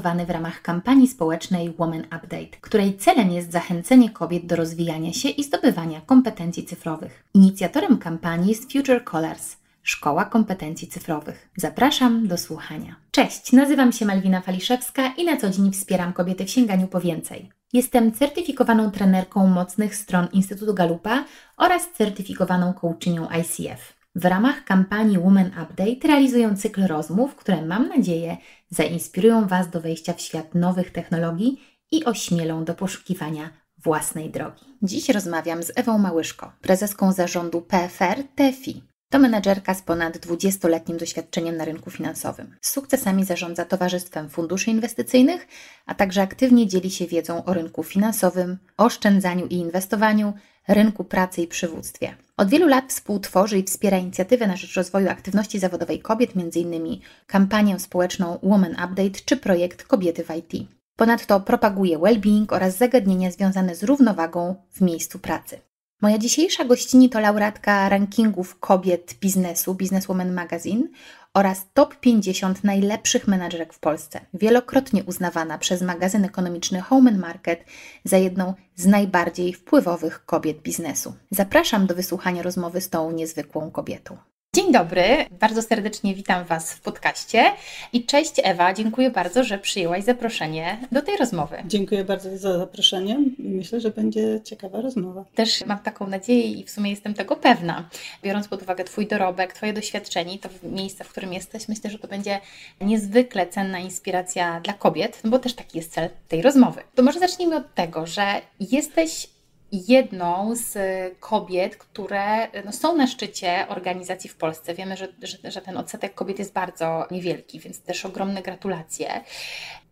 w ramach kampanii społecznej Woman Update, której celem jest zachęcenie kobiet do rozwijania się i zdobywania kompetencji cyfrowych. Inicjatorem kampanii jest Future Colors, Szkoła Kompetencji Cyfrowych. Zapraszam do słuchania. Cześć, nazywam się Malwina Faliszewska i na co dzień wspieram kobiety w sięganiu po więcej. Jestem certyfikowaną trenerką mocnych stron Instytutu Galupa oraz certyfikowaną coachinią ICF. W ramach kampanii Women Update realizuję cykl rozmów, które mam nadzieję zainspirują Was do wejścia w świat nowych technologii i ośmielą do poszukiwania własnej drogi. Dziś rozmawiam z Ewą Małyszko, prezeską zarządu PFR TEFI. To menedżerka z ponad 20-letnim doświadczeniem na rynku finansowym. Z sukcesami zarządza Towarzystwem Funduszy Inwestycyjnych, a także aktywnie dzieli się wiedzą o rynku finansowym, oszczędzaniu i inwestowaniu, rynku pracy i przywództwie. Od wielu lat współtworzy i wspiera inicjatywę na rzecz rozwoju aktywności zawodowej kobiet, m.in. kampanię społeczną Woman Update czy projekt Kobiety w IT. Ponadto propaguje well-being oraz zagadnienia związane z równowagą w miejscu pracy. Moja dzisiejsza gościni to laureatka rankingów kobiet biznesu Businesswoman Magazine oraz top 50 najlepszych menadżerek w Polsce. Wielokrotnie uznawana przez magazyn ekonomiczny Home Market za jedną z najbardziej wpływowych kobiet biznesu. Zapraszam do wysłuchania rozmowy z tą niezwykłą kobietą. Dzień dobry, bardzo serdecznie witam Was w podcaście i cześć Ewa, dziękuję bardzo, że przyjęłaś zaproszenie do tej rozmowy. Dziękuję bardzo za zaproszenie myślę, że będzie ciekawa rozmowa. Też mam taką nadzieję i w sumie jestem tego pewna. Biorąc pod uwagę Twój dorobek, Twoje doświadczenie, to miejsce, w którym jesteś, myślę, że to będzie niezwykle cenna inspiracja dla kobiet, no bo też taki jest cel tej rozmowy. To może zacznijmy od tego, że jesteś jedną z kobiet, które no, są na szczycie organizacji w Polsce. Wiemy, że, że, że, ten odsetek kobiet jest bardzo niewielki, więc też ogromne gratulacje.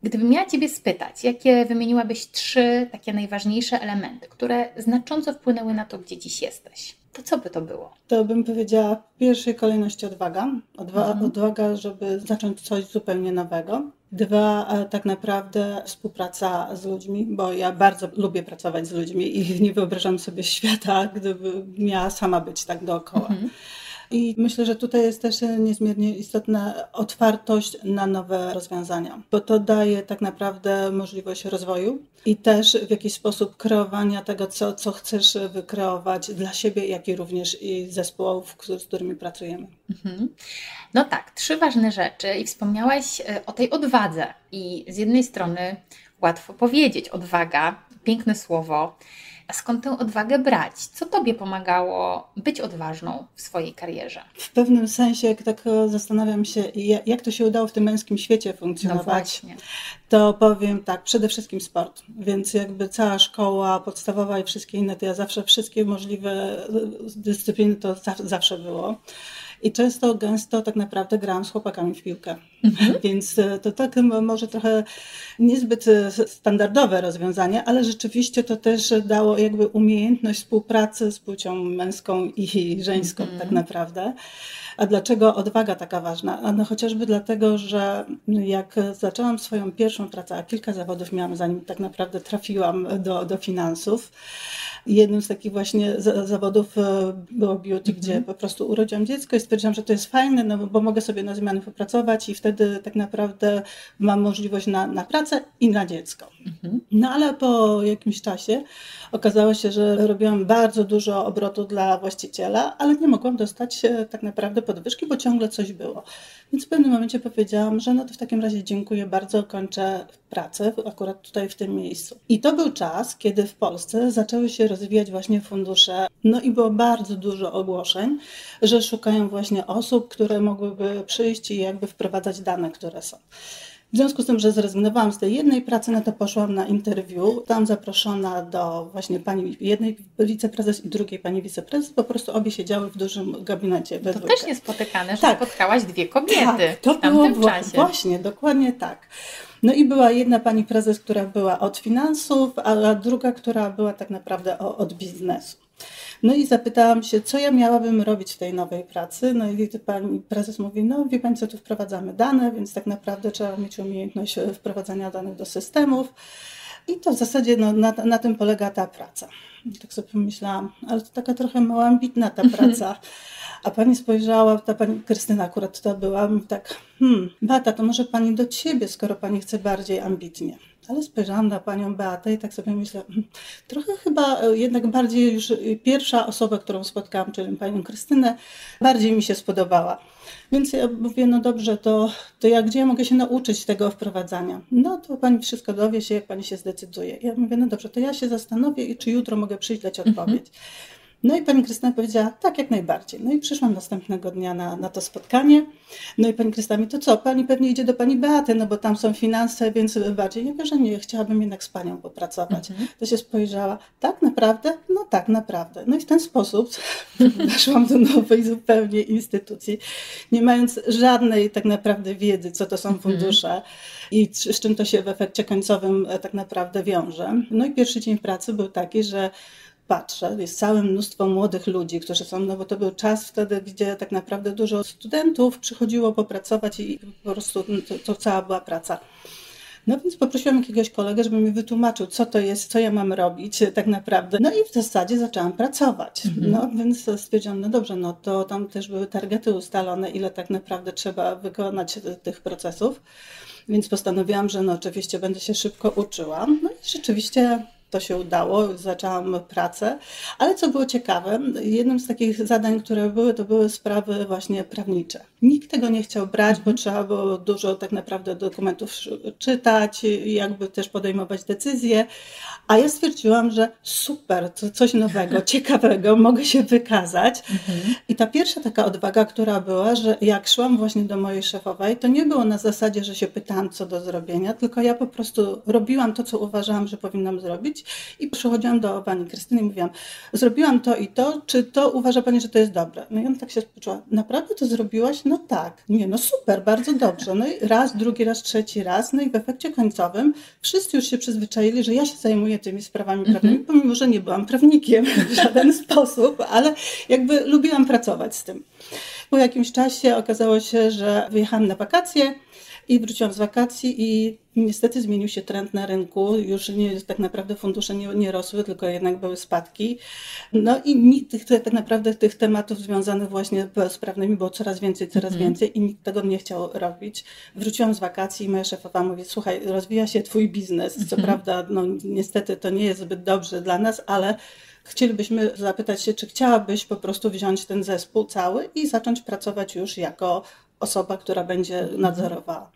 Gdybym miała Ciebie spytać, jakie wymieniłabyś trzy takie najważniejsze elementy, które znacząco wpłynęły na to, gdzie dziś jesteś? To co by to było? To bym powiedziała w pierwszej kolejności odwaga. Odwa mhm. Odwaga, żeby zacząć coś zupełnie nowego. Dwa, tak naprawdę współpraca z ludźmi, bo ja bardzo lubię pracować z ludźmi i nie wyobrażam sobie świata, gdyby miała sama być tak dookoła. Mhm. I myślę, że tutaj jest też niezmiernie istotna otwartość na nowe rozwiązania, bo to daje tak naprawdę możliwość rozwoju i też w jakiś sposób kreowania tego, co, co chcesz wykreować dla siebie, jak i również i zespołów, z którymi pracujemy. Mhm. No tak, trzy ważne rzeczy i wspomniałaś e, o tej odwadze i z jednej strony łatwo powiedzieć, odwaga, piękne słowo, a skąd tę odwagę brać? Co Tobie pomagało być odważną w swojej karierze? W pewnym sensie, jak tak zastanawiam się, jak to się udało w tym męskim świecie funkcjonować, no to powiem tak, przede wszystkim sport. Więc jakby cała szkoła podstawowa i wszystkie inne, to ja zawsze wszystkie możliwe dyscypliny to zawsze było. I często, gęsto tak naprawdę grałam z chłopakami w piłkę. Mhm. Więc e, to tak może trochę niezbyt e, standardowe rozwiązanie, ale rzeczywiście to też dało jakby umiejętność współpracy z płcią męską i żeńską mhm. tak naprawdę. A dlaczego odwaga taka ważna? No chociażby dlatego, że jak zaczęłam swoją pierwszą pracę, a kilka zawodów miałam zanim tak naprawdę trafiłam do, do finansów, jednym z takich właśnie zawodów e, było beauty, gdzie mhm. po prostu urodziłam dziecko i stwierdziłam, że to jest fajne, no bo mogę sobie na zmianę popracować i wtedy tak naprawdę mam możliwość na, na pracę i na dziecko. Mhm. No ale po jakimś czasie okazało się, że robiłam bardzo dużo obrotu dla właściciela, ale nie mogłam dostać tak naprawdę podwyżki, bo ciągle coś było. Więc w pewnym momencie powiedziałam, że no to w takim razie dziękuję bardzo, kończę pracę akurat tutaj w tym miejscu. I to był czas, kiedy w Polsce zaczęły się rozwijać właśnie fundusze, no i było bardzo dużo ogłoszeń, że szukają właśnie osób, które mogłyby przyjść i jakby wprowadzać dane, które są. W związku z tym, że zrezygnowałam z tej jednej pracy, no to poszłam na interwiu. Tam zaproszona do właśnie pani jednej wiceprezes i drugiej pani wiceprezes. Po prostu obie siedziały w dużym gabinecie. To też niespotykane, że tak. spotkałaś dwie kobiety tak, to w tamtym było czasie. Właśnie, dokładnie tak. No i była jedna pani prezes, która była od finansów, a druga, która była tak naprawdę od biznesu. No i zapytałam się, co ja miałabym robić w tej nowej pracy. No i pani prezes mówi, no wie pani co, tu wprowadzamy dane, więc tak naprawdę trzeba mieć umiejętność wprowadzania danych do systemów. I to w zasadzie no, na, na tym polega ta praca. Tak sobie pomyślałam, ale to taka trochę mała ambitna ta praca. A pani spojrzała, ta pani Krystyna akurat to była, tak, hmm, Bata, to może pani do ciebie, skoro pani chce bardziej ambitnie. Ale spojrzałam na panią Beatę i tak sobie myślę, hmm, trochę chyba e, jednak bardziej już pierwsza osoba, którą spotkałam, czyli panią Krystynę, bardziej mi się spodobała. Więc ja mówię, no dobrze, to, to ja gdzie ja mogę się nauczyć tego wprowadzania? No to pani wszystko dowie się, jak pani się zdecyduje. Ja mówię, no dobrze, to ja się zastanowię i czy jutro mogę przyjść dać odpowiedź. No i pani Krystyna powiedziała, tak, jak najbardziej. No i przyszłam następnego dnia na, na to spotkanie. No i pani Krystyna mi, to co, pani pewnie idzie do pani Beaty, no bo tam są finanse, więc bardziej. Nie wiem, że nie, chciałabym jednak z panią popracować. Mhm. To się spojrzała, tak, naprawdę? No tak, naprawdę. No i w ten sposób weszłam do nowej zupełnie instytucji, nie mając żadnej tak naprawdę wiedzy, co to są mhm. fundusze i z czym to się w efekcie końcowym e, tak naprawdę wiąże. No i pierwszy dzień pracy był taki, że patrzę, jest całe mnóstwo młodych ludzi, którzy są, no bo to był czas wtedy, gdzie tak naprawdę dużo studentów przychodziło popracować i po prostu to, to cała była praca. No więc poprosiłam jakiegoś kolegę, żeby mi wytłumaczył, co to jest, co ja mam robić tak naprawdę. No i w zasadzie zaczęłam pracować. Mhm. No więc stwierdziłam, no dobrze, no to tam też były targety ustalone, ile tak naprawdę trzeba wykonać tych procesów. Więc postanowiłam, że no oczywiście będę się szybko uczyła. No i rzeczywiście to się udało, zaczęłam pracę. Ale co było ciekawe, jednym z takich zadań, które były, to były sprawy właśnie prawnicze. Nikt tego nie chciał brać, bo trzeba było dużo tak naprawdę dokumentów czytać jakby też podejmować decyzje. A ja stwierdziłam, że super, to coś nowego, ciekawego, mogę się wykazać. Mhm. I ta pierwsza taka odwaga, która była, że jak szłam właśnie do mojej szefowej, to nie było na zasadzie, że się pytałam, co do zrobienia, tylko ja po prostu robiłam to, co uważałam, że powinnam zrobić i przychodziłam do pani Krystyny i mówiłam, zrobiłam to i to, czy to uważa pani, że to jest dobre? No i ona tak się spoczuła, naprawdę to zrobiłaś? No tak. Nie, no super, bardzo dobrze. No i raz, drugi raz, trzeci raz, no i w efekcie końcowym wszyscy już się przyzwyczaili, że ja się zajmuję tymi sprawami mhm. prawnymi, pomimo, że nie byłam prawnikiem w żaden sposób, ale jakby lubiłam pracować z tym. Po jakimś czasie okazało się, że wyjechałam na wakacje, i wróciłam z wakacji i niestety zmienił się trend na rynku. Już nie, tak naprawdę fundusze nie, nie rosły, tylko jednak były spadki. No i tych, tak naprawdę tych tematów związanych właśnie z prawnymi było coraz więcej, coraz mm. więcej i nikt tego nie chciał robić. Wróciłam z wakacji i moja szefowa mówi, słuchaj, rozwija się twój biznes. Co mm. prawda, no niestety to nie jest zbyt dobrze dla nas, ale chcielibyśmy zapytać się, czy chciałabyś po prostu wziąć ten zespół cały i zacząć pracować już jako osoba, która będzie nadzorowała.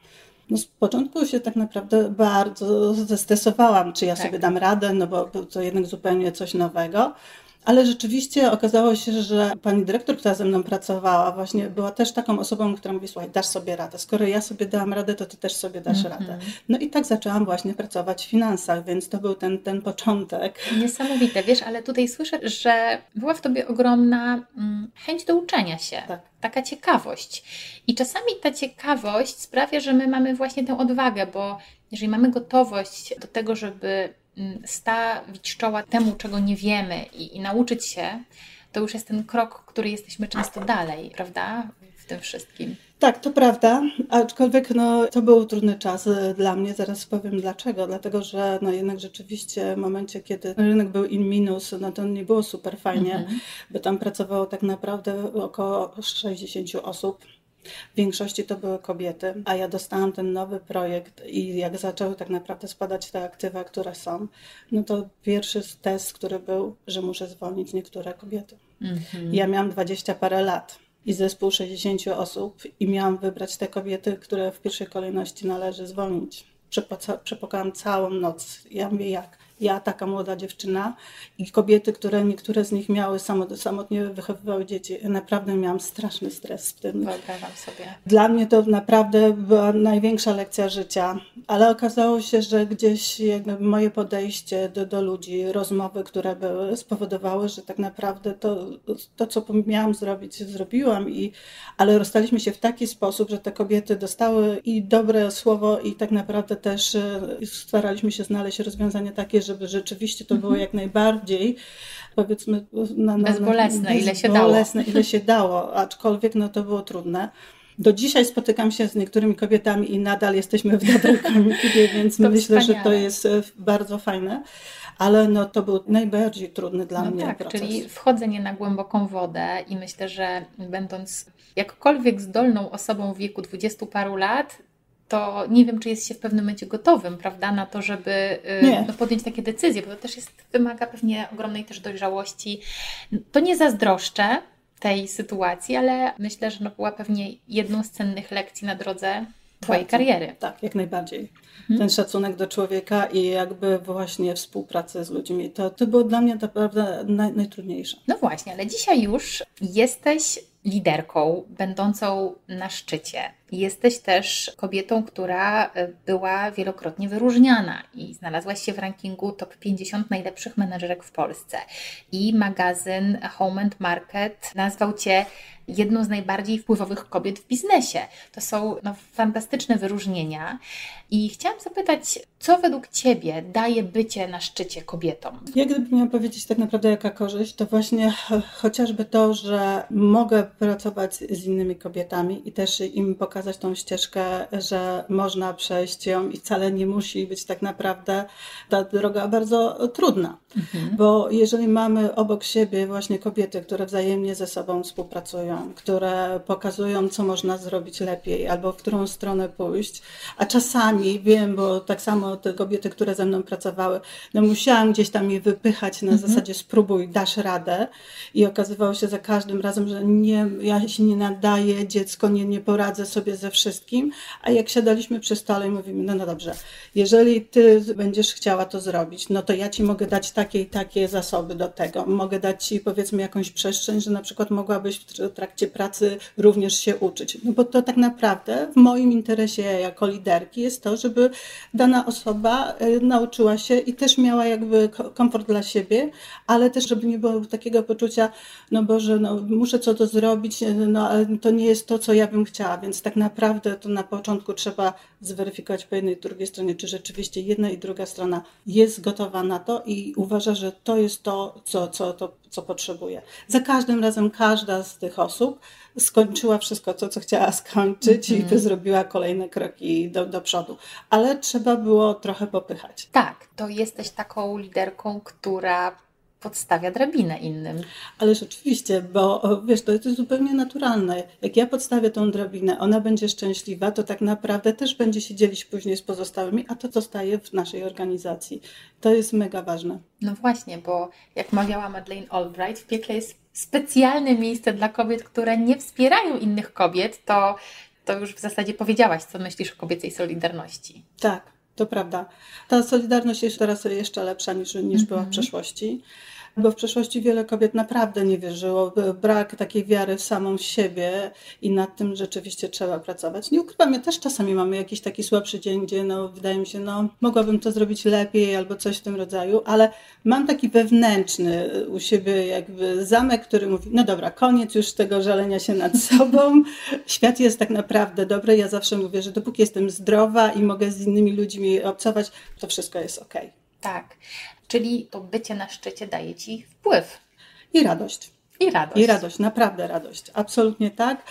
No z początku się tak naprawdę bardzo zestresowałam, czy ja tak. sobie dam radę, no bo to jednak zupełnie coś nowego. Ale rzeczywiście okazało się, że pani dyrektor, która ze mną pracowała, właśnie była też taką osobą, która mówi: Słuchaj, dasz sobie radę. Skoro ja sobie dałam radę, to ty też sobie dasz mm -hmm. radę. No i tak zaczęłam właśnie pracować w finansach, więc to był ten, ten początek. Niesamowite, wiesz, ale tutaj słyszę, że była w tobie ogromna mm, chęć do uczenia się. Tak. Taka ciekawość. I czasami ta ciekawość sprawia, że my mamy właśnie tę odwagę, bo jeżeli mamy gotowość do tego, żeby stawić czoła temu, czego nie wiemy i, i nauczyć się, to już jest ten krok, który jesteśmy często dalej, prawda? W tym wszystkim. Tak, to prawda, aczkolwiek no, to był trudny czas e, dla mnie. Zaraz powiem dlaczego. Dlatego, że no, jednak rzeczywiście w momencie, kiedy rynek był in minus, no to nie było super fajnie, mhm. bo tam pracowało tak naprawdę około 60 osób. W większości to były kobiety, a ja dostałam ten nowy projekt i jak zaczęły tak naprawdę spadać te aktywa, które są, no to pierwszy test, który był, że muszę zwolnić niektóre kobiety. Mhm. Ja miałam dwadzieścia parę lat i zespół 60 osób i miałam wybrać te kobiety, które w pierwszej kolejności należy zwolnić. Przepłakałam całą noc. Ja mówię, jak? Ja, taka młoda dziewczyna i kobiety, które niektóre z nich miały samotnie wychowywały dzieci. Naprawdę miałam straszny stres w tym. Wyobrażam sobie. Dla mnie to naprawdę była największa lekcja życia, ale okazało się, że gdzieś moje podejście do, do ludzi, rozmowy, które były, spowodowały, że tak naprawdę to, to, co miałam zrobić, zrobiłam, i, ale rozstaliśmy się w taki sposób, że te kobiety dostały i dobre słowo i tak naprawdę też e, staraliśmy się znaleźć rozwiązanie takie, że żeby rzeczywiście to było jak najbardziej powiedzmy na, na, bezbolesne, ile się dało. ile się dało, aczkolwiek no, to było trudne. Do dzisiaj spotykam się z niektórymi kobietami i nadal jesteśmy w dobrej komitywie, więc myślę, wspaniale. że to jest e, bardzo fajne ale no, to był najbardziej trudny dla no mnie tak, proces. Czyli wchodzenie na głęboką wodę i myślę, że będąc jakkolwiek zdolną osobą w wieku dwudziestu paru lat, to nie wiem, czy jest się w pewnym momencie gotowym, prawda, na to, żeby no, podjąć takie decyzje, bo to też jest, wymaga pewnie ogromnej też dojrzałości. To nie zazdroszczę tej sytuacji, ale myślę, że no, była pewnie jedną z cennych lekcji na drodze Twojej kariery. Tak, jak najbardziej. Hmm. Ten szacunek do człowieka i jakby właśnie współpracę z ludźmi, to, to było dla mnie naprawdę naj, najtrudniejsze. No właśnie, ale dzisiaj już jesteś liderką będącą na szczycie. Jesteś też kobietą, która e, była wielokrotnie wyróżniana i znalazłaś się w rankingu top 50 najlepszych menedżerek w Polsce. I magazyn Home and Market nazwał Cię jedną z najbardziej wpływowych kobiet w biznesie. To są no, fantastyczne wyróżnienia. I chciałam zapytać, co według Ciebie daje bycie na szczycie kobietom? Ja gdybym miała powiedzieć tak naprawdę jaka korzyść, to właśnie chociażby to, że mogę pracować z innymi kobietami i też im pokazać tą ścieżkę, że można przejść ją i wcale nie musi być tak naprawdę ta droga bardzo trudna. Mhm. Bo jeżeli mamy obok siebie właśnie kobiety, które wzajemnie ze sobą współpracują, które pokazują, co można zrobić lepiej albo w którą stronę pójść, a czasami wiem, bo tak samo te kobiety, które ze mną pracowały, no musiałam gdzieś tam je wypychać na mhm. zasadzie spróbuj, dasz radę i okazywało się za każdym razem, że nie, ja się nie nadaję, dziecko nie, nie poradzę sobie ze wszystkim, a jak siadaliśmy przy stole i mówimy, no, no dobrze, jeżeli ty będziesz chciała to zrobić, no to ja ci mogę dać takie i takie zasoby do tego, mogę dać ci powiedzmy jakąś przestrzeń, że na przykład mogłabyś w trakcie pracy również się uczyć, no bo to tak naprawdę w moim interesie jako liderki jest to, żeby dana osoba y, nauczyła się i też miała jakby komfort dla siebie, ale też żeby nie było takiego poczucia, no Boże, no muszę co to zrobić, y, no ale to nie jest to, co ja bym chciała, więc tak naprawdę to na początku trzeba zweryfikować po jednej i drugiej stronie, czy rzeczywiście jedna i druga strona jest gotowa na to i uważa, że to jest to, co, co, to, co potrzebuje. Za każdym razem każda z tych osób skończyła wszystko to, co chciała skończyć mm -hmm. i mhm. zrobiła kolejne kroki do, do przodu. Ale trzeba było trochę popychać. Tak, to jesteś taką liderką, która podstawia drabinę innym. Ależ oczywiście, bo wiesz, to jest zupełnie naturalne. Jak ja podstawię tą drabinę, ona będzie szczęśliwa, to tak naprawdę też będzie się dzielić później z pozostałymi, a to zostaje w naszej organizacji. To jest mega ważne. No właśnie, bo jak mawiała Madeleine Albright, w piekle jest specjalne miejsce dla kobiet, które nie wspierają innych kobiet, to, to już w zasadzie powiedziałaś, co myślisz o kobiecej solidarności. Tak, to prawda. Ta solidarność jest teraz jeszcze lepsza niż, niż była w mhm. przeszłości bo w przeszłości wiele kobiet naprawdę nie wierzyło. Brak takiej wiary w samą siebie i nad tym rzeczywiście trzeba pracować. Nie ukrywam, ja też czasami mamy jakiś taki słabszy dzień, gdzie no, wydaje mi się, no mogłabym to zrobić lepiej albo coś w tym rodzaju, ale mam taki wewnętrzny u siebie jakby zamek, który mówi, no dobra, koniec już tego żalenia się nad sobą. Świat jest tak naprawdę dobry. Ja zawsze mówię, że dopóki jestem zdrowa i mogę z innymi ludźmi obcować, to wszystko jest ok. Tak. Czyli to bycie na szczycie daje Ci wpływ. I radość. I radość. I radość, naprawdę radość. Absolutnie tak.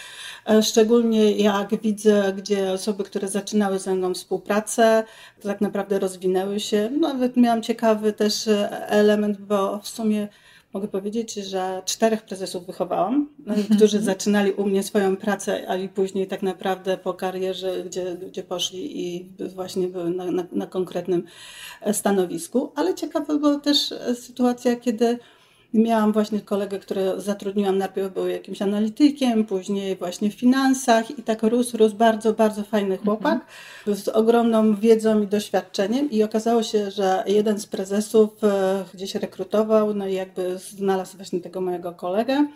E, szczególnie jak widzę, gdzie osoby, które zaczynały ze mną współpracę, tak naprawdę rozwinęły się. Nawet miałam ciekawy też e, element, bo w sumie mogę powiedzieć, że czterech prezesów wychowałam, mm -hmm. którzy zaczynali u mnie swoją pracę, a i później tak naprawdę po karierze, gdzie, gdzie poszli i właśnie były na, na, na konkretnym stanowisku. Ale ciekawa była też sytuacja, kiedy Miałam właśnie kolegę, który zatrudniłam, najpierw był jakimś analitykiem, później właśnie w finansach i tak rósł, rósł bardzo, bardzo fajny mhm. chłopak z ogromną wiedzą i doświadczeniem i okazało się, że jeden z prezesów e, gdzieś rekrutował, no i jakby znalazł właśnie tego mojego kolegę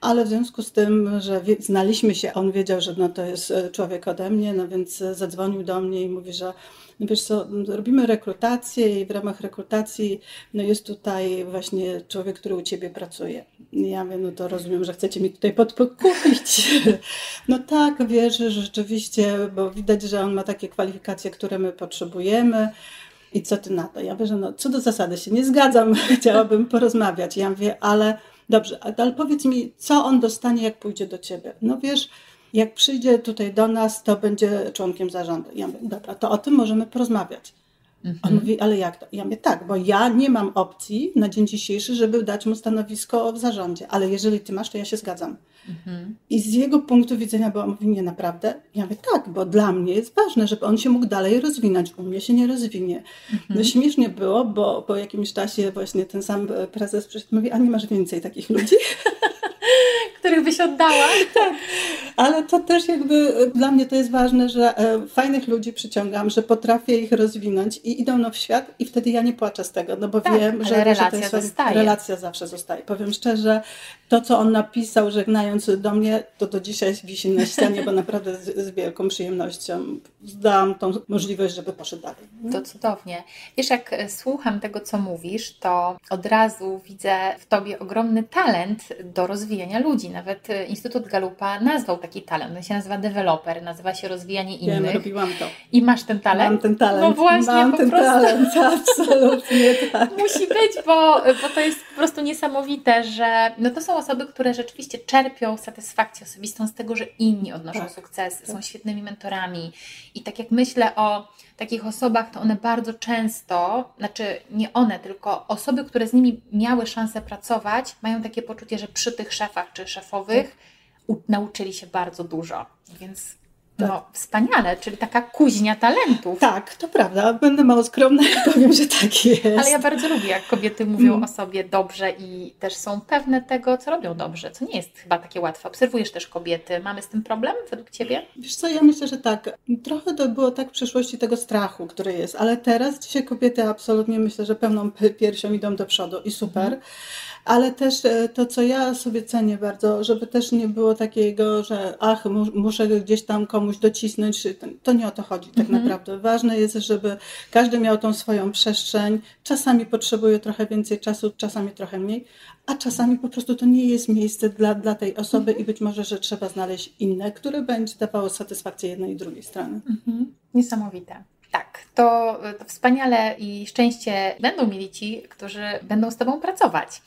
ale w związku z tym, że znaliśmy się, on wiedział, że no to jest e, człowiek ode mnie, no więc zadzwonił do mnie i mówi, że no wiesz co, robimy rekrutację i w ramach rekrutacji no jest tutaj właśnie człowiek, który u Ciebie pracuje. Ja wiem, no to rozumiem, że chcecie mi tutaj podkupić. No tak, wierzę, że rzeczywiście, bo widać, że on ma takie kwalifikacje, które my potrzebujemy. I co ty na to? Ja wiem, że no, co do zasady się nie zgadzam, chciałabym porozmawiać. Ja mówię, ale dobrze, ale powiedz mi, co on dostanie, jak pójdzie do ciebie? No wiesz, Jak przyjdzie tutaj do nas, to będzie członkiem zarządu. Ja mówię, dobra, to o tym możemy porozmawiać. Mhm. On mówi, ale jak to? Ja mówię, tak, bo ja nie mam opcji na dzień dzisiejszy, żeby dać mu stanowisko w zarządzie, ale jeżeli ty masz, to ja się zgadzam. Mhm. I z jego punktu widzenia była, mówi, nie, naprawdę? Ja mówię, tak, bo dla mnie jest ważne, żeby on się mógł dalej rozwinąć, u mnie się nie rozwinie. Mhm. No śmiesznie było, bo po jakimś czasie właśnie ten sam prezes przyszedł mówi, a nie masz więcej takich ludzi? których byś oddała. Tak. Ale to też jakby e, dla mnie to jest ważne, że e, fajnych ludzi przyciągam, że potrafię ich rozwinąć i idą no w świat i wtedy ja nie płaczę z tego, no bo tak, wiem, że, relacja że to jest relacja zawsze zostaje. Powiem szczerze, to co on napisał żegnając do mnie, to do dzisiaj wisi na ścianie, bo naprawdę z, z wielką przyjemnością zdałam tą możliwość, żeby poszedł dalej. To cudownie. Wiesz, jak e, słucham tego, co mówisz, to od razu widzę w Tobie ogromny talent do rozwijania ludzi. Nawet e, Instytut Galupa nazwał taki talent. On się nazywa deweloper, nazywa się rozwijanie innych. Wiem, robiłam to. I masz ten talent? Mam ten talent. No właśnie, Mam po ten prostu... talent, absolutnie tak. Musi być, bo, bo to jest po prostu niesamowite, że no to są osoby, które rzeczywiście czerpią satysfakcję osobistą z tego, że inni odnoszą tak, sukces, tak. są świetnymi mentorami. I tak jak myślę o takich osobach, to one bardzo często, znaczy nie one, tylko osoby, które z nimi miały szansę pracować, mają takie poczucie, że przy tych szefach czy szefowych nauczyli się bardzo dużo. Więc no, tak. wspaniale, czyli taka kuźnia talentów. Tak, to prawda. Będę mało skromna powiem, że tak jest. Ale ja bardzo lubię, jak kobiety mówią mm. o sobie dobrze i też są pewne tego, co robią dobrze, co nie jest chyba takie łatwe. Obserwujesz też kobiety. Mamy z tym problem według Ciebie? Wiesz co, ja myślę, że tak. Trochę to było tak w przeszłości tego strachu, który jest, ale teraz dzisiaj kobiety absolutnie myślę, że pełną piersią idą do przodu i super. Mm ale też e, to, co ja sobie cenię bardzo, żeby też nie było takiego, że ach, muszę gdzieś tam komuś docisnąć, to nie o to chodzi tak mhm. naprawdę. Ważne jest, żeby każdy miał tą swoją przestrzeń. Czasami potrzebuje trochę więcej czasu, czasami trochę mniej, a czasami po prostu to nie jest miejsce dla, dla tej osoby mhm. i być może, że trzeba znaleźć inne, które będzie dawało satysfakcję jednej i drugiej strony. Mhm. Niesamowite. Tak, to, to wspaniale i szczęście będą mieli ci, którzy będą z Tobą pracować.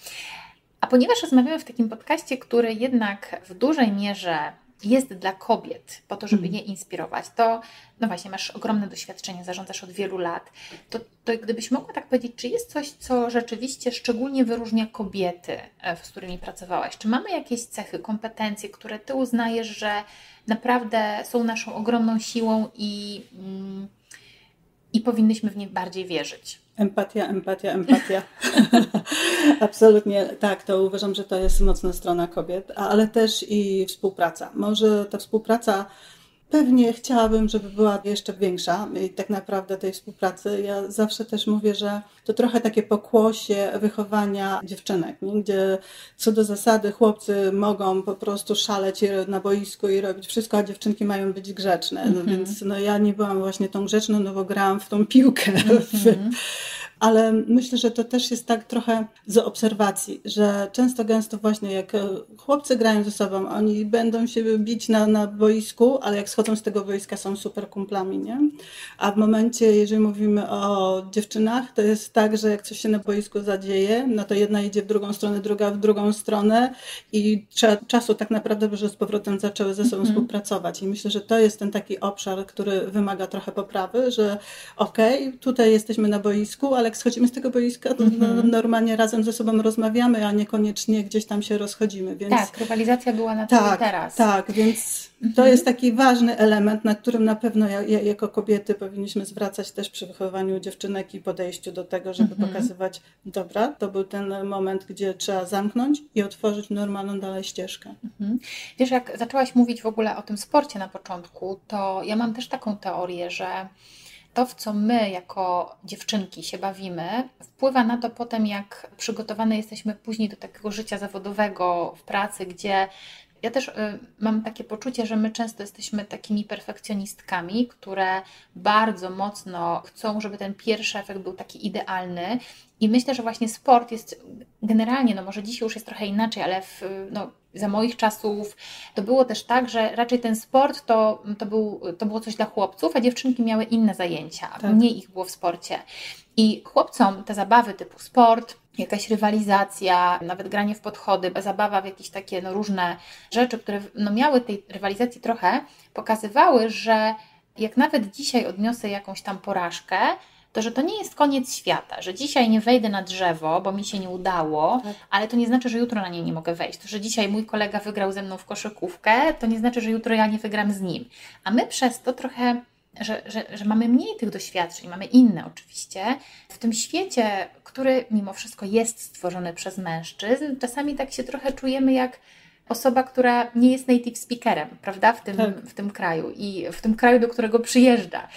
A ponieważ rozmawiamy w takim podcaście, który jednak w dużej mierze jest dla kobiet, po to, żeby mhm. je inspirować, to no właśnie, masz ogromne doświadczenie, zarządzasz od wielu lat, to, to gdybyś mogła tak powiedzieć, czy jest coś, co rzeczywiście szczególnie wyróżnia kobiety, e, z którymi pracowałaś? Czy mamy jakieś cechy, kompetencje, które Ty uznajesz, że naprawdę są naszą ogromną siłą i... Mm, i powinnyśmy w nie bardziej wierzyć. Empatia, empatia, empatia. Absolutnie tak, to uważam, że to jest mocna strona kobiet, ale też i współpraca. Może ta współpraca Pewnie chciałabym, żeby była jeszcze większa i tak naprawdę tej współpracy. Ja zawsze też mówię, że to trochę takie pokłosie wychowania dziewczynek, nie? gdzie co do zasady chłopcy mogą po prostu szaleć na boisku i robić wszystko, a dziewczynki mają być grzeczne. No mm -hmm. Więc no, ja nie byłam właśnie tą grzeczną, no bo grałam w tą piłkę. Mm -hmm ale myślę, że to też jest tak trochę z obserwacji, że często gęsto właśnie jak e, chłopcy grają ze sobą, oni będą się bić na, na boisku, ale jak schodzą z tego boiska są super kumplami, nie? A w momencie, jeżeli mówimy o dziewczynach, to jest tak, że jak coś się na boisku zadzieje, no to jedna idzie w drugą stronę, druga w drugą stronę i trzeba czasu tak naprawdę, żeby z powrotem zaczęły ze sobą -hmm. współpracować. I myślę, że to jest ten taki obszar, który wymaga trochę poprawy, że okej, okay, tutaj jesteśmy na boisku, ale jak schodzimy z tego boiska, to mm-hmm. normalnie razem ze sobą rozmawiamy, a niekoniecznie gdzieś tam się rozchodzimy. Więc... Tak, rywalizacja była na tak, teraz. Tak, więc to jest taki ważny element, na którym na pewno ja, ja, jako kobiety powinniśmy zwracać też przy wychowaniu dziewczynek i podejściu do tego, żeby mm-hmm. pokazywać, dobra, to był ten moment, gdzie trzeba zamknąć i otworzyć normalną dalej ścieżkę. Mhm. Wiesz, jak zaczęłaś mówić w ogóle o tym sporcie na początku, to ja mam też taką teorię, że to, w co my jako dziewczynki się bawimy, wpływa na to potem, jak przygotowane jesteśmy później do takiego życia zawodowego w pracy, gdzie ja też y, mam takie poczucie, że my często jesteśmy takimi perfekcjonistkami, które bardzo mocno chcą, żeby ten pierwszy efekt był taki idealny. I myślę, że właśnie sport jest generalnie, no może dzisiaj już jest trochę inaczej, ale w, no, za moich czasów to było też tak, że raczej ten sport to, to, był, to było coś dla chłopców, a dziewczynki miały inne zajęcia, tak. mniej ich było w sporcie. I chłopcom te zabawy typu sport, jakaś rywalizacja, nawet granie w podchody, zabawa w jakieś takie no, różne rzeczy, które no, miały tej rywalizacji trochę, pokazywały, że jak nawet dzisiaj odniosę jakąś tam porażkę, to że to nie jest koniec świata, że dzisiaj nie wejdę na drzewo, bo mi się nie udało, tak. ale to nie znaczy, że jutro na nie nie mogę wejść. To, że dzisiaj mój kolega wygrał ze mną w koszykówkę, to nie znaczy, że jutro ja nie wygram z nim. A my przez to trochę że, że, że mamy mniej tych doświadczeń, mamy inne oczywiście, w tym świecie, który mimo wszystko jest stworzony przez mężczyzn, czasami tak się trochę czujemy jak osoba, która nie jest native speakerem, prawda, w tym, tak. w tym kraju i w tym kraju, do którego przyjeżdża.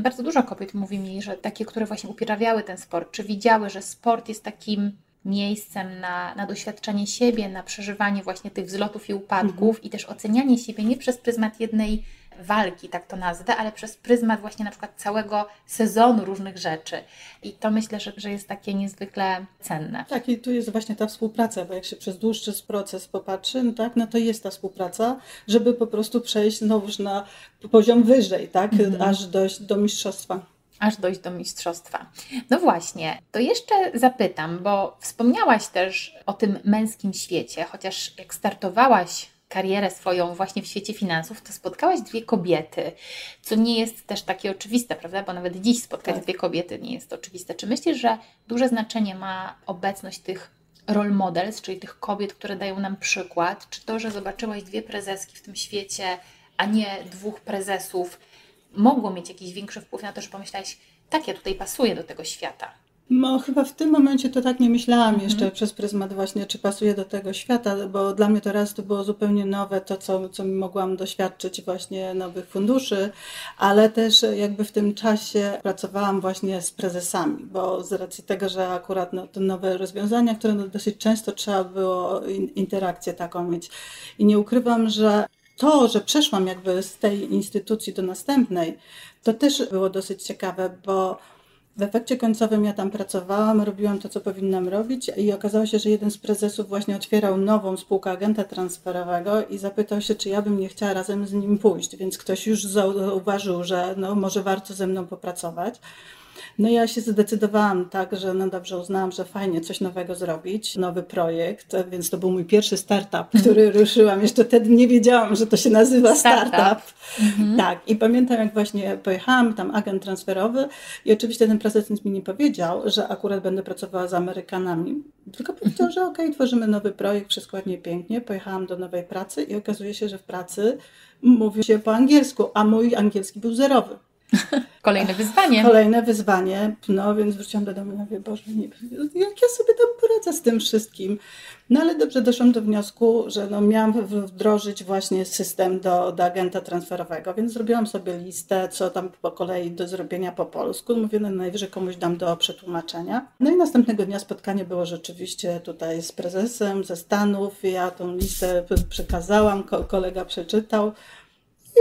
Bardzo dużo kobiet mówi mi, że takie, które właśnie uprawiały ten sport, czy widziały, że sport jest takim miejscem na, na doświadczenie siebie, na przeżywanie właśnie tych wzlotów i upadków mhm. i też ocenianie siebie nie przez pryzmat jednej walki, tak to nazwę, ale przez pryzmat właśnie na przykład całego sezonu różnych rzeczy. I to myślę, że, że jest takie niezwykle cenne. Tak, i tu jest właśnie ta współpraca, bo jak się przez dłuższy proces popatrzy, no tak, no to jest ta współpraca, żeby po prostu przejść znowuż na poziom wyżej, tak, mhm. aż dojść do mistrzostwa aż dojść do mistrzostwa. No właśnie, to jeszcze zapytam, bo wspomniałaś też o tym męskim świecie, chociaż jak startowałaś karierę swoją właśnie w świecie finansów, to spotkałaś dwie kobiety, co nie jest też takie oczywiste, prawda? Bo nawet dziś spotkać tak. dwie kobiety nie jest oczywiste. Czy myślisz, że duże znaczenie ma obecność tych role models, czyli tych kobiet, które dają nam przykład? Czy to, że zobaczyłaś dwie prezeski w tym świecie, a nie dwóch prezesów, mogło mieć jakiś większy wpływ na to, że pomyślałaś, tak, ja tutaj pasuję do tego świata? No, chyba w tym momencie to tak nie myślałam mhm. jeszcze przez pryzmat właśnie, czy pasuje do tego świata, bo dla mnie to raz to było zupełnie nowe, to co, co mogłam doświadczyć właśnie nowych funduszy, ale też jakby w tym czasie pracowałam właśnie z prezesami, bo z racji tego, że akurat no, te nowe rozwiązania, które no, dosyć często trzeba było interakcję taką mieć i nie ukrywam, że to, że przeszłam jakby z tej instytucji do następnej, to też było dosyć ciekawe, bo w efekcie końcowym ja tam pracowałam, robiłam to, co powinnam robić i okazało się, że jeden z prezesów właśnie otwierał nową spółkę agenta transferowego i zapytał się, czy ja bym nie chciała razem z nim pójść, więc ktoś już zauważył, że no, może warto ze mną popracować. No ja się zdecydowałam tak, że no dobrze uznałam, że fajnie coś nowego zrobić, nowy projekt, więc to był mój pierwszy startup, mhm. który ruszyłam. Jeszcze wtedy nie wiedziałam, że to się nazywa startup. startup. Mhm. Tak, i pamiętam jak właśnie pojechałam, tam agent transferowy i oczywiście ten prezydent mi nie powiedział, że akurat będę pracowała z Amerykanami, tylko powiedział, mhm. że okej, okay, tworzymy nowy projekt, wszystko ładnie, pięknie. Pojechałam do nowej pracy i okazuje się, że w pracy mówi się po angielsku, a mój angielski był zerowy. Kolejne wyzwanie. Kolejne wyzwanie. No więc wróciłam do domu i mówię, Boże, nie, jak ja sobie tam poradzę z tym wszystkim? No ale dobrze doszłam do wniosku, że no, miałam wdrożyć właśnie system do, do agenta transferowego, więc zrobiłam sobie listę, co tam po kolei do zrobienia po polsku. Mówię, no najwyżej komuś dam do przetłumaczenia. No i następnego dnia spotkanie było rzeczywiście tutaj z prezesem ze Stanów. Ja tą listę przekazałam, kolega przeczytał.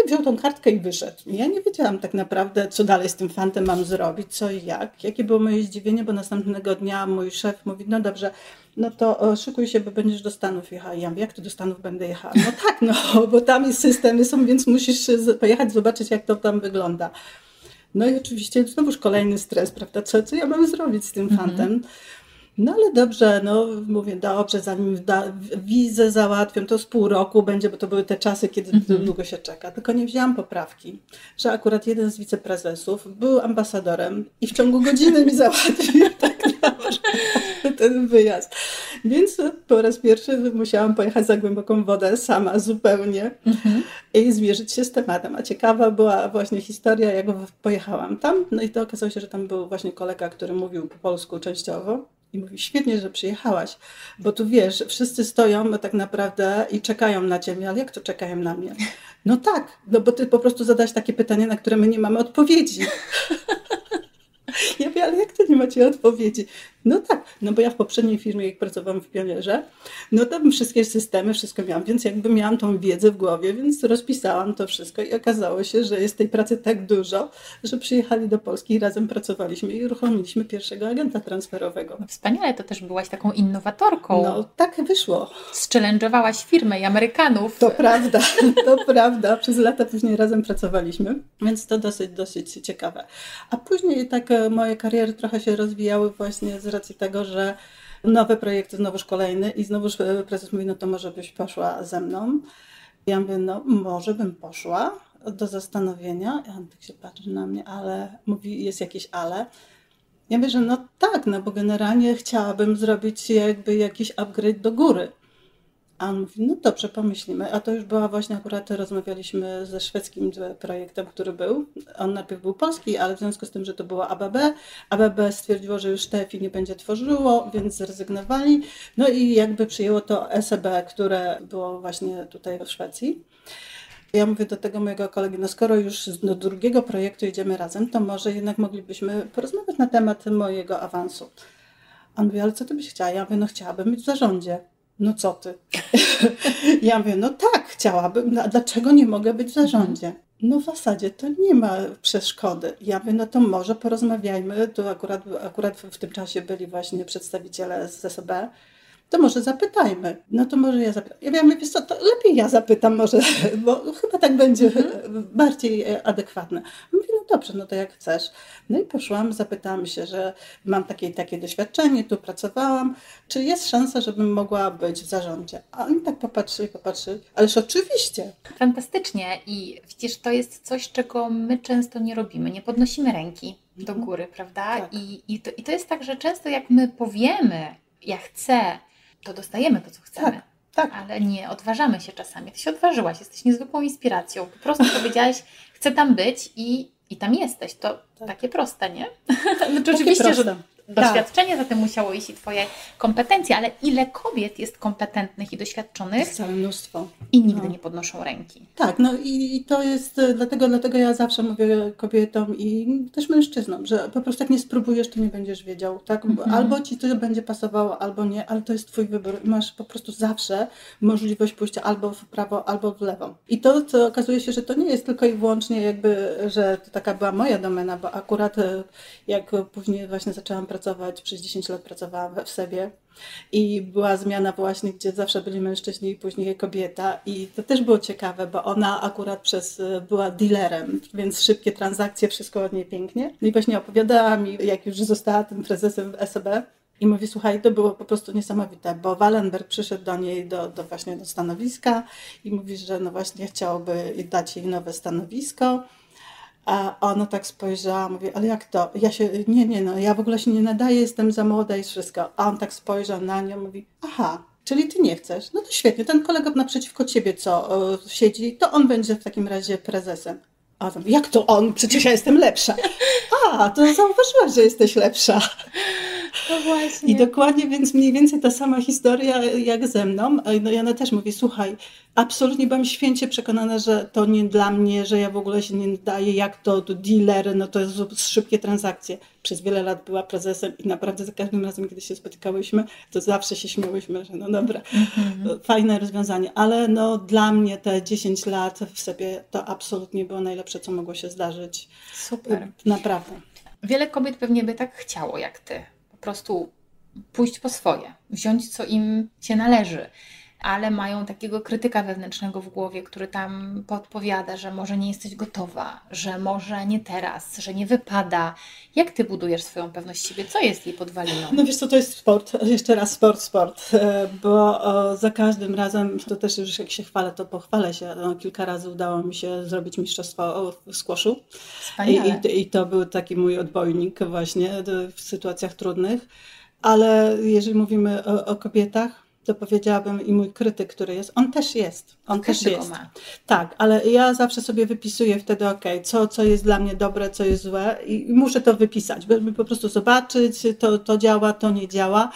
I wziął tą kartkę i wyszedł. Ja nie wiedziałam tak naprawdę, co dalej z tym fantem mam zrobić, co i jak. Jakie było moje zdziwienie, bo następnego dnia mój szef mówi, no dobrze, no to szykuj się, bo będziesz do Stanów jechała. Ja mówię, jak to do Stanów będę jechała? No tak, no, bo tam jest systemy są, więc musisz pojechać, zobaczyć, jak to tam wygląda. No i oczywiście znowuż kolejny stres, prawda? Co, co ja mam zrobić z tym mhm. fantem? No ale dobrze, no mówię, dobrze, zanim da, wizę załatwią, to z pół roku będzie, bo to były te czasy, kiedy -hmm. długo się czeka. Tylko nie wzięłam poprawki, że akurat jeden z wiceprezesów był ambasadorem i w ciągu godziny mi załatwił tak ten wyjazd. Więc po raz pierwszy musiałam pojechać za głęboką wodę sama zupełnie -hmm. i zmierzyć się z tematem. A ciekawa była właśnie historia, jak pojechałam tam. No i to okazało się, że tam był właśnie kolega, który mówił po polsku częściowo i mówi, świetnie, że przyjechałaś, bo tu wiesz, wszyscy stoją tak naprawdę i czekają na ciebie, ale jak to czekają na mnie? No tak, no bo ty po prostu zadasz takie pytanie, na które my nie mamy odpowiedzi. Ja mówię, ale jak to nie macie odpowiedzi? No tak, no bo ja w poprzedniej firmie, jak pracowałam w Pionierze, no tam wszystkie systemy, wszystko miałam, więc jakby miałam tą wiedzę w głowie, więc rozpisałam to wszystko i okazało się, że jest tej pracy tak dużo, że przyjechali do Polski i razem pracowaliśmy i uruchomiliśmy pierwszego agenta transferowego. No wspaniale, to też byłaś taką innowatorką. No tak wyszło. Zchallenge'owałaś firmę i Amerykanów. To prawda, to prawda. Przez lata później razem pracowaliśmy, więc to dosyć, dosyć ciekawe. A później tak e, moje kariery trochę się rozwijały właśnie z racji tego, że nowe projekty, znowuż kolejny i znowuż prezes mówi, no to może byś poszła ze mną. Ja mówię, no może bym poszła do zastanowienia. I on tak się patrzy na mnie, ale mówi, jest jakieś ale. Ja mówię, że no tak, no bo generalnie chciałabym zrobić jakby jakiś upgrade do góry. A on mówi, no dobrze, pomyślimy. A to już była właśnie akurat, rozmawialiśmy ze szwedzkim projektem, który był. On najpierw był polski, ale w związku z tym, że to było ABB, ABB stwierdziło, że już TFI nie będzie tworzyło, więc zrezygnowali. No i jakby przyjęło to SEB, które było właśnie tutaj w Szwecji. Ja mówię do tego mojego kolegi, no skoro już do drugiego projektu idziemy razem, to może jednak moglibyśmy porozmawiać na temat mojego awansu. On mówi, ale co ty byś chciała? Ja mówię, no chciałabym być w zarządzie. No co ty? ja mówię, no tak, chciałabym, no, a dlaczego nie mogę być w zarządzie? No w zasadzie to nie ma przeszkody. Ja mówię, no to może porozmawiajmy. Tu akurat, akurat w tym czasie byli właśnie przedstawiciele z SB to może zapytajmy. No to może ja zapytam. Ja wiem, wiesz co, to lepiej ja zapytam może, bo chyba tak będzie mhm. bardziej e, adekwatne. Mówię, dobrze, no to jak chcesz. No i poszłam, zapytałam się, że mam takie takie doświadczenie, tu pracowałam, czy jest szansa, żebym mogła być w zarządzie? A oni tak popatrzyli, popatrzyli, ależ oczywiście. Fantastycznie i widzisz, to jest coś, czego my często nie robimy, nie podnosimy ręki do mhm. góry, prawda? Tak. I, i, to, I to jest tak, że często jak my powiemy, ja chcę, to dostajemy to, co chcemy. Tak, tak. Ale nie odważamy się czasami. Ty się odważyłaś, jesteś niezwykłą inspiracją. Po prostu powiedziałaś, chcę tam być i, i tam jesteś. To tak. takie proste, nie? Znaczy, oczywiście, proste. że doświadczenie tak. za tym musiało iść i Twoje kompetencje, ale ile kobiet jest kompetentnych i doświadczonych? Jest całe mnóstwo. I nigdy no. nie podnoszą ręki. Tak, no i, i, to jest, e, dlatego, dlatego ja zawsze mówię kobietom i też mężczyznom, że po prostu jak nie spróbujesz, to nie będziesz wiedział, tak? Mhm. Albo Ci to będzie pasowało, albo nie, ale to jest Twój wybór. Masz po prostu zawsze możliwość pójścia albo w prawo, albo w lewo. I to, co okazuje się, że to nie jest tylko i wyłącznie jakby, że to taka była moja domena, bo akurat e, jak później właśnie zaczęłam pracować pracować, przez 10 lat pracowałam w sobie i była zmiana właśnie, gdzie zawsze byli mężczyźni i później kobieta i to też było ciekawe, bo ona akurat przez, była dealerem, więc szybkie transakcje, wszystko od niej pięknie. No i właśnie opowiadała mi, jak już została tym prezesem w SEB, i mówi, słuchaj, to było po prostu niesamowite, bo Wallenberg przyszedł do niej do, do właśnie do stanowiska i mówi, że no właśnie chciałby dać jej nowe stanowisko. A ona tak spojrzała, mówi, ale jak to? Ja się, nie, nie, no, ja w ogóle się nie nadaję, jestem za młoda i wszystko. A on tak spojrzał na nią, mówi, aha, czyli ty nie chcesz? No to świetnie, ten kolega naprzeciwko ciebie, co y, siedzi, to on będzie w takim razie prezesem. A on, jak to on? Przecież ja jestem lepsza. A, to zauważyłaś, że jesteś lepsza. No. I dokładnie, więc mniej więcej ta sama historia jak ze mną. No i ona też mówi, słuchaj, absolutnie byłam święcie przekonana, że to nie dla mnie, że ja w ogóle się nie daję, jak to, to dealer, no to jest szybkie transakcje. Przez wiele lat była prezesem i naprawdę za każdym razem, kiedy się spotykałyśmy, to zawsze się śmiałyśmy, że no dobra, mm-hmm. fajne rozwiązanie, ale no dla mnie te 10 lat w sobie to absolutnie było najlepsze, co mogło się zdarzyć. Super. Naprawdę. Wiele kobiet pewnie by tak chciało jak ty prostu pójść po swoje, wziąć co im się należy ale mają takiego krytyka wewnętrznego w głowie, który tam podpowiada, że może nie jesteś gotowa, że może nie teraz, że nie wypada. Jak ty budujesz swoją pewność siebie? Co jest jej podwaliną? No wiesz co, to jest sport. Jeszcze raz sport, sport. E, bo za każdym razem, to też już jak się chwalę, to pochwalę się. No, kilka razy udało mi się zrobić mistrzostwo w squashu. Wspaniale. I, I to był taki mój odbojnik właśnie w sytuacjach trudnych. Ale jeżeli mówimy o, o kobietach, to powiedziałabym i mój krytyk, który jest, on też jest. On też jest. Ma. Tak, ale ja zawsze sobie wypisuję wtedy, ok, co, co jest dla mnie dobre, co jest złe i muszę to wypisać, by po prostu zobaczyć, to, to działa, to nie działa.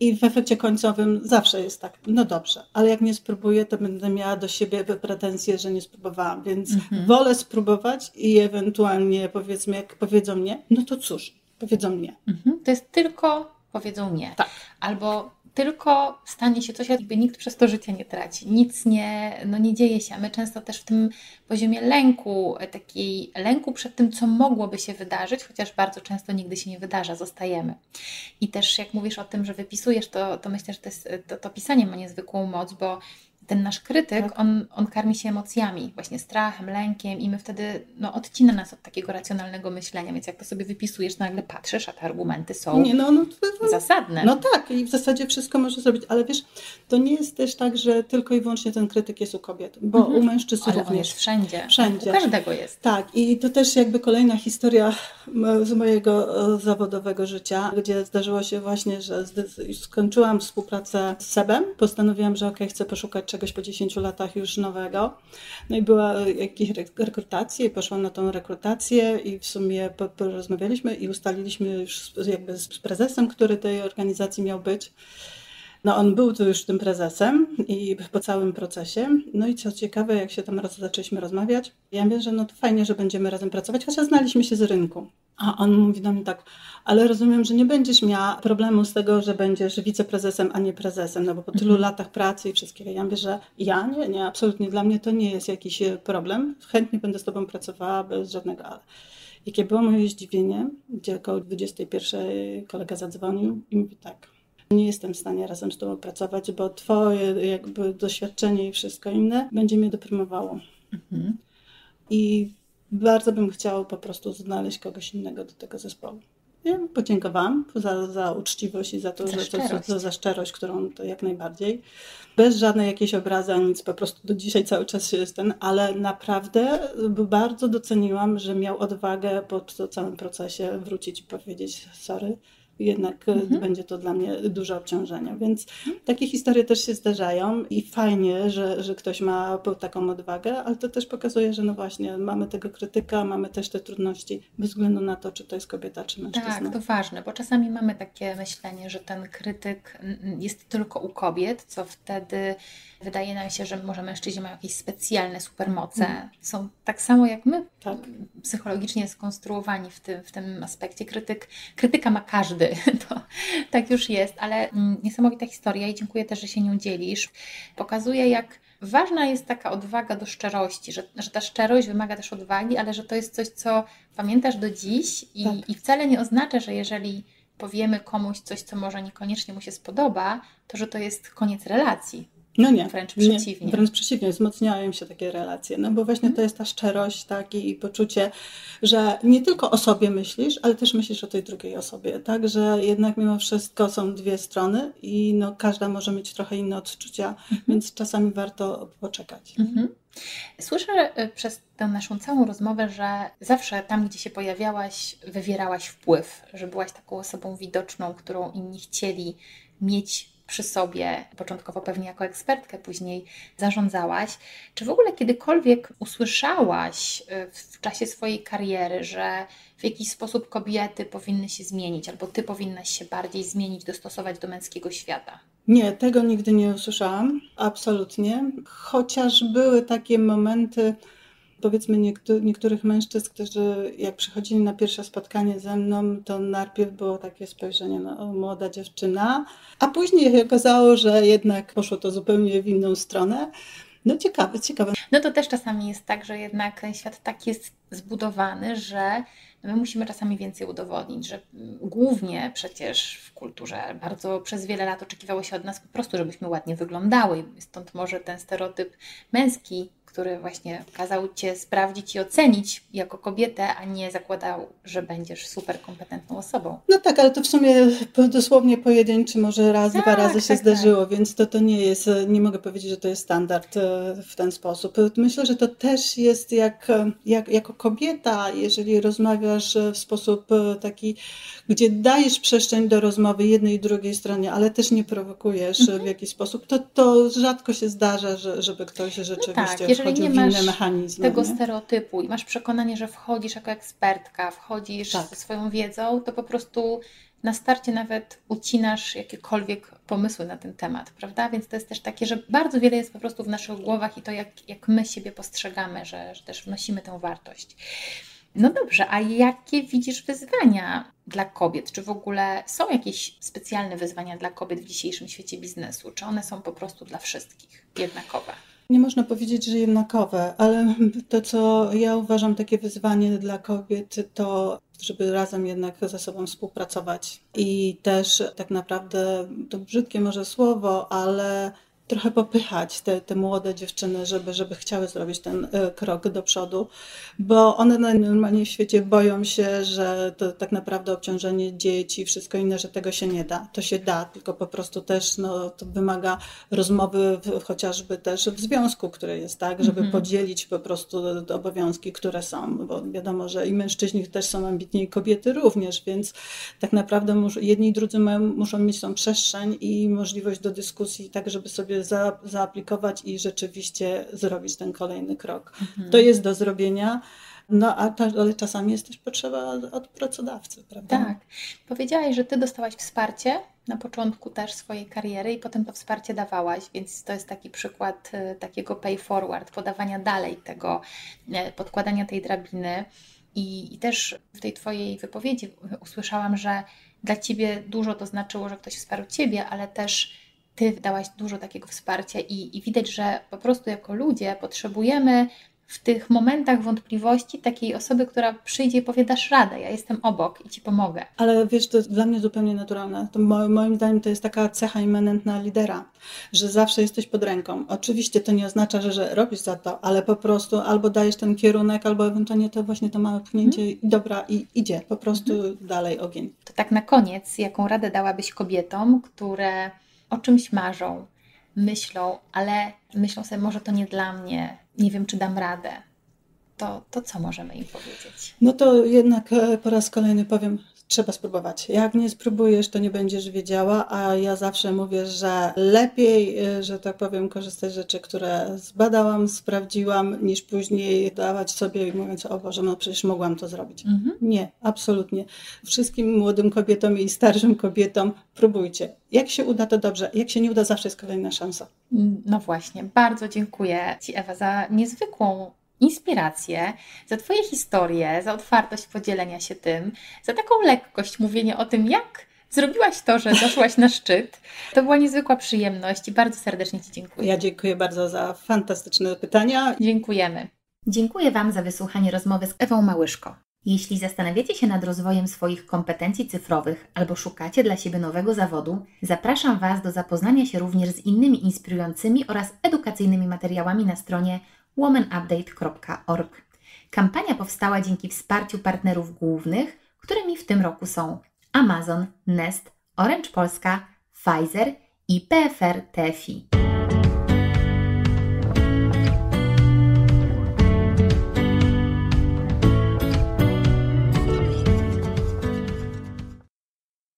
I w efekcie końcowym zawsze jest tak, no dobrze, ale jak nie spróbuję, to będę miała do siebie pretensje, że nie spróbowałam, więc mhm. wolę spróbować i ewentualnie powiedzmy, jak powiedzą nie, no to cóż, powiedzą nie. Mhm. To jest tylko powiedzą nie. Tak. Albo tylko stanie się coś, jakby nikt przez to życie nie traci. Nic nie, no nie dzieje się. A my często też w tym poziomie lęku, takiej lęku przed tym, co mogłoby się wydarzyć, chociaż bardzo często nigdy się nie wydarza, zostajemy. I też jak mówisz o tym, że wypisujesz, to, to myślę, że to, jest, to, to pisanie ma niezwykłą moc, bo ten nasz krytyk, tak. on, on karmi się emocjami, właśnie strachem, lękiem i my wtedy, no odcina nas od takiego racjonalnego myślenia, więc jak to sobie wypisujesz, nagle patrzysz, a te argumenty są nie, no, no, to, zasadne. No tak i w zasadzie wszystko może zrobić, ale wiesz, to nie jest też tak, że tylko i wyłącznie ten krytyk jest u kobiet, bo mhm. u mężczyzn ale również. On jest wszędzie. Wszędzie. U każdego jest. Tak i to też jakby kolejna historia z mojego e, zawodowego życia, gdzie zdarzyło się właśnie, że skończyłam współpracę z Sebem, postanowiłam, że ok, chcę poszukać czegoś po 10 latach już nowego. No i była jakaś rekrutacja i poszłam na tą rekrutację i w sumie porozmawialiśmy i ustaliliśmy już jakby z prezesem, który tej organizacji miał być. No on był tu już tym prezesem i po całym procesie. No i co ciekawe, jak się tam raz zaczęliśmy rozmawiać, ja mówię, że no to fajnie, że będziemy razem pracować, chociaż znaliśmy się z rynku. A on mówi do mnie tak, ale rozumiem, że nie będziesz miała problemu z tego, że będziesz wiceprezesem, a nie prezesem, no bo po tylu mhm. latach pracy i wszystkiego. Ja mówię, że ja nie, nie, absolutnie dla mnie to nie jest jakiś e, problem. Chętnie będę z tobą pracowała bez żadnego ale. Jakie było moje zdziwienie, gdzie około 21 kolega zadzwonił i mówi tak, nie jestem w stanie razem z tobą pracować, bo twoje jakby doświadczenie i wszystko inne będzie mnie deprymowało. Mhm. I bardzo bym chciała po prostu znaleźć kogoś innego do tego zespołu. Ja podziękowałam za, za uczciwość i za to, za że szczerość. To, za szczerość, którą to jak najbardziej. Bez żadnej jakiejś obrazy, nic, po prostu do dzisiaj cały czas jest ten, ale naprawdę bardzo doceniłam, że miał odwagę po całym procesie wrócić i powiedzieć sorry, jednak e, mhm. będzie to dla mnie duże obciążenie. Więc takie historie też się zdarzają i fajnie, że, że ktoś ma taką odwagę, ale to też pokazuje, że no właśnie mamy tego krytyka, mamy też te trudności bez względu na to, czy to jest kobieta, czy mężczyzna. Tak, to ważne, bo czasami mamy takie myślenie, że ten krytyk jest tylko u kobiet, co wtedy wydaje nam się, że może mężczyźni mają jakieś specjalne supermoce. Mhm. Są tak samo jak my tak. psychologicznie skonstruowani w tym, w tym aspekcie. Krytyk, krytyka ma każdy to tak już jest, ale mm, niesamowita historia i dziękuję też, że się nią dzielisz. Pokazuje, jak ważna jest taka odwaga do szczerości, że, że ta szczerość wymaga też odwagi, ale że to jest coś, co pamiętasz do dziś i, tak. i wcale nie oznacza, że jeżeli powiemy komuś coś, co może niekoniecznie mu się spodoba, to że to jest koniec relacji. No nie. Wręcz przeciwnie. Nie, wręcz przeciwnie, wzmacniają się takie relacje. No bo właśnie to jest ta szczerość tak, i poczucie, że nie tylko o sobie myślisz, ale też myślisz o tej drugiej osobie. Tak, że jednak mimo wszystko są dwie strony i no, każda może mieć trochę inne odczucia, mhm. więc czasami warto poczekać. Mhm. Słyszę e, przez tę naszą całą rozmowę, że zawsze tam, gdzie się pojawiałaś, wywierałaś wpływ, że byłaś taką osobą widoczną, którą inni chcieli mieć przy sobie, początkowo pewnie jako ekspertkę, później zarządzałaś. Czy w ogóle kiedykolwiek usłyszałaś y, w czasie swojej kariery, że w jakiś sposób kobiety powinny się zmienić, albo ty powinnaś się bardziej zmienić, dostosować do męskiego świata? Nie, tego nigdy nie usłyszałam, absolutnie. Chociaż były takie momenty, powiedzmy niektórych, niektórych mężczyzn, którzy jak przychodzili na pierwsze spotkanie ze mną, to najpierw było takie spojrzenie, no młoda dziewczyna, a później się okazało, że jednak poszło to zupełnie w inną stronę. No ciekawe, ciekawe. No to też czasami jest tak, że jednak świat tak jest zbudowany, że my musimy czasami więcej udowodnić, że głównie przecież w kulturze bardzo przez wiele lat oczekiwało się od nas po prostu, żebyśmy ładnie wyglądały. Stąd może ten stereotyp męski który właśnie kazał Cię sprawdzić i ocenić jako kobietę, a nie zakładał, że będziesz super kompetentną osobą. No tak, ale to w sumie dosłownie pojedynczy, może raz, tak, dwa razy tak, się tak, zdarzyło, więc to, to nie jest, nie mogę powiedzieć, że to jest standard e, w ten sposób. Myślę, że to też jest jak, jak jako kobieta, jeżeli rozmawiasz w sposób e, taki, gdzie dajesz przestrzeń do rozmowy jednej i drugiej stronie, ale też nie prowokujesz mhm. w jakiś sposób, to, to rzadko się zdarza, że, żeby ktoś rzeczywiście no tak, jeżeli nie masz tego nie? stereotypu i masz przekonanie, że wchodzisz jako ekspertka, wchodzisz tak. ze swoją wiedzą, to po prostu na starcie nawet ucinasz jakiekolwiek pomysły na ten temat, prawda? Więc to jest też takie, że bardzo wiele jest po prostu w naszych głowach i to, jak, jak my siebie postrzegamy, że, że też wnosimy tę wartość. No dobrze, a jakie widzisz wyzwania dla kobiet? Czy w ogóle są jakieś specjalne wyzwania dla kobiet w dzisiejszym świecie biznesu? Czy one są po prostu dla wszystkich jednakowe? Nie można powiedzieć, że jednakowe, ale to, co ja uważam takie wyzwanie dla kobiet, to żeby razem jednak ze sobą współpracować. I też tak naprawdę to brzydkie może słowo, ale trochę popychać te, te młode dziewczyny, żeby, żeby chciały zrobić ten e, krok do przodu, bo one normalnie w świecie boją się, że to tak naprawdę obciążenie dzieci, wszystko inne, że tego się nie da. To się da, tylko po prostu też no, to wymaga rozmowy w, chociażby też w związku, który jest tak, żeby mhm. podzielić po prostu obowiązki, które są, bo wiadomo, że i mężczyźni też są ambitni, i kobiety również, więc tak naprawdę jedni i drudzy mają, muszą mieć tą przestrzeń i możliwość do dyskusji, tak żeby sobie za, zaaplikować i rzeczywiście zrobić ten kolejny krok. Mhm. To jest do zrobienia. No, a, ale czasami jest też potrzeba od pracodawcy, prawda? Tak. Powiedziałaś, że Ty dostałaś wsparcie na początku też swojej kariery i potem to wsparcie dawałaś, więc to jest taki przykład y, takiego pay forward, podawania dalej tego, y, podkładania tej drabiny. I, I, też w tej Twojej wypowiedzi usłyszałam, że dla Ciebie dużo to znaczyło, że ktoś wsparł Ciebie, ale też Ty dałaś dużo takiego wsparcia i, i widać, że po prostu jako ludzie potrzebujemy w tych momentach wątpliwości takiej osoby, która przyjdzie i powie, dasz radę, ja jestem obok i Ci pomogę. Ale wiesz, to jest dla mnie zupełnie naturalne. To moim zdaniem to jest taka cecha immanentna lidera, że zawsze jesteś pod ręką. Oczywiście to nie oznacza, że, że robisz za to, ale po prostu albo dajesz ten kierunek, albo ewentualnie to właśnie to małe pchnięcie mm. i dobra, i idzie po prostu mm. dalej ogień. To tak na koniec, jaką radę dałabyś kobietom, które o czymś marzą, myślą, ale myślą sobie, może to nie dla mnie, nie wiem, czy dam radę. To, to co możemy im powiedzieć? No to jednak e, po raz kolejny powiem, trzeba spróbować. Jak nie spróbujesz, to nie będziesz wiedziała, a ja zawsze mówię, że lepiej, e, że tak powiem, korzystać z rzeczy, które zbadałam, sprawdziłam, niż później dawać sobie i mówiąc, o Boże, no przecież mogłam to zrobić. Mhm. Nie, absolutnie. Wszystkim młodym kobietom i starszym kobietom próbujcie. Jak się uda, to dobrze. Jak się nie uda, zawsze jest kolejna szansa. No właśnie, bardzo dziękuję Ci Ewa za niezwykłą inspirację, za Twoje historie, za otwartość podzielenia się tym, za taką lekkość mówienia o tym, jak zrobiłaś to, że doszłaś na szczyt. To była niezwykła przyjemność i bardzo serdecznie Ci dziękuję. Ja dziękuję bardzo za fantastyczne pytania. Dziękujemy. Dziękuję Wam za wysłuchanie rozmowy z Ewą Małyszko. Jeśli zastanawiacie się nad rozwojem swoich kompetencji cyfrowych albo szukacie dla siebie nowego zawodu, zapraszam Was do zapoznania się również z innymi inspirującymi oraz edukacyjnymi materiałami na stronie womanupdate.org. Kampania powstała dzięki wsparciu partnerów głównych, którymi w tym roku są Amazon, Nest, Orange Polska, Pfizer i PFR TFI.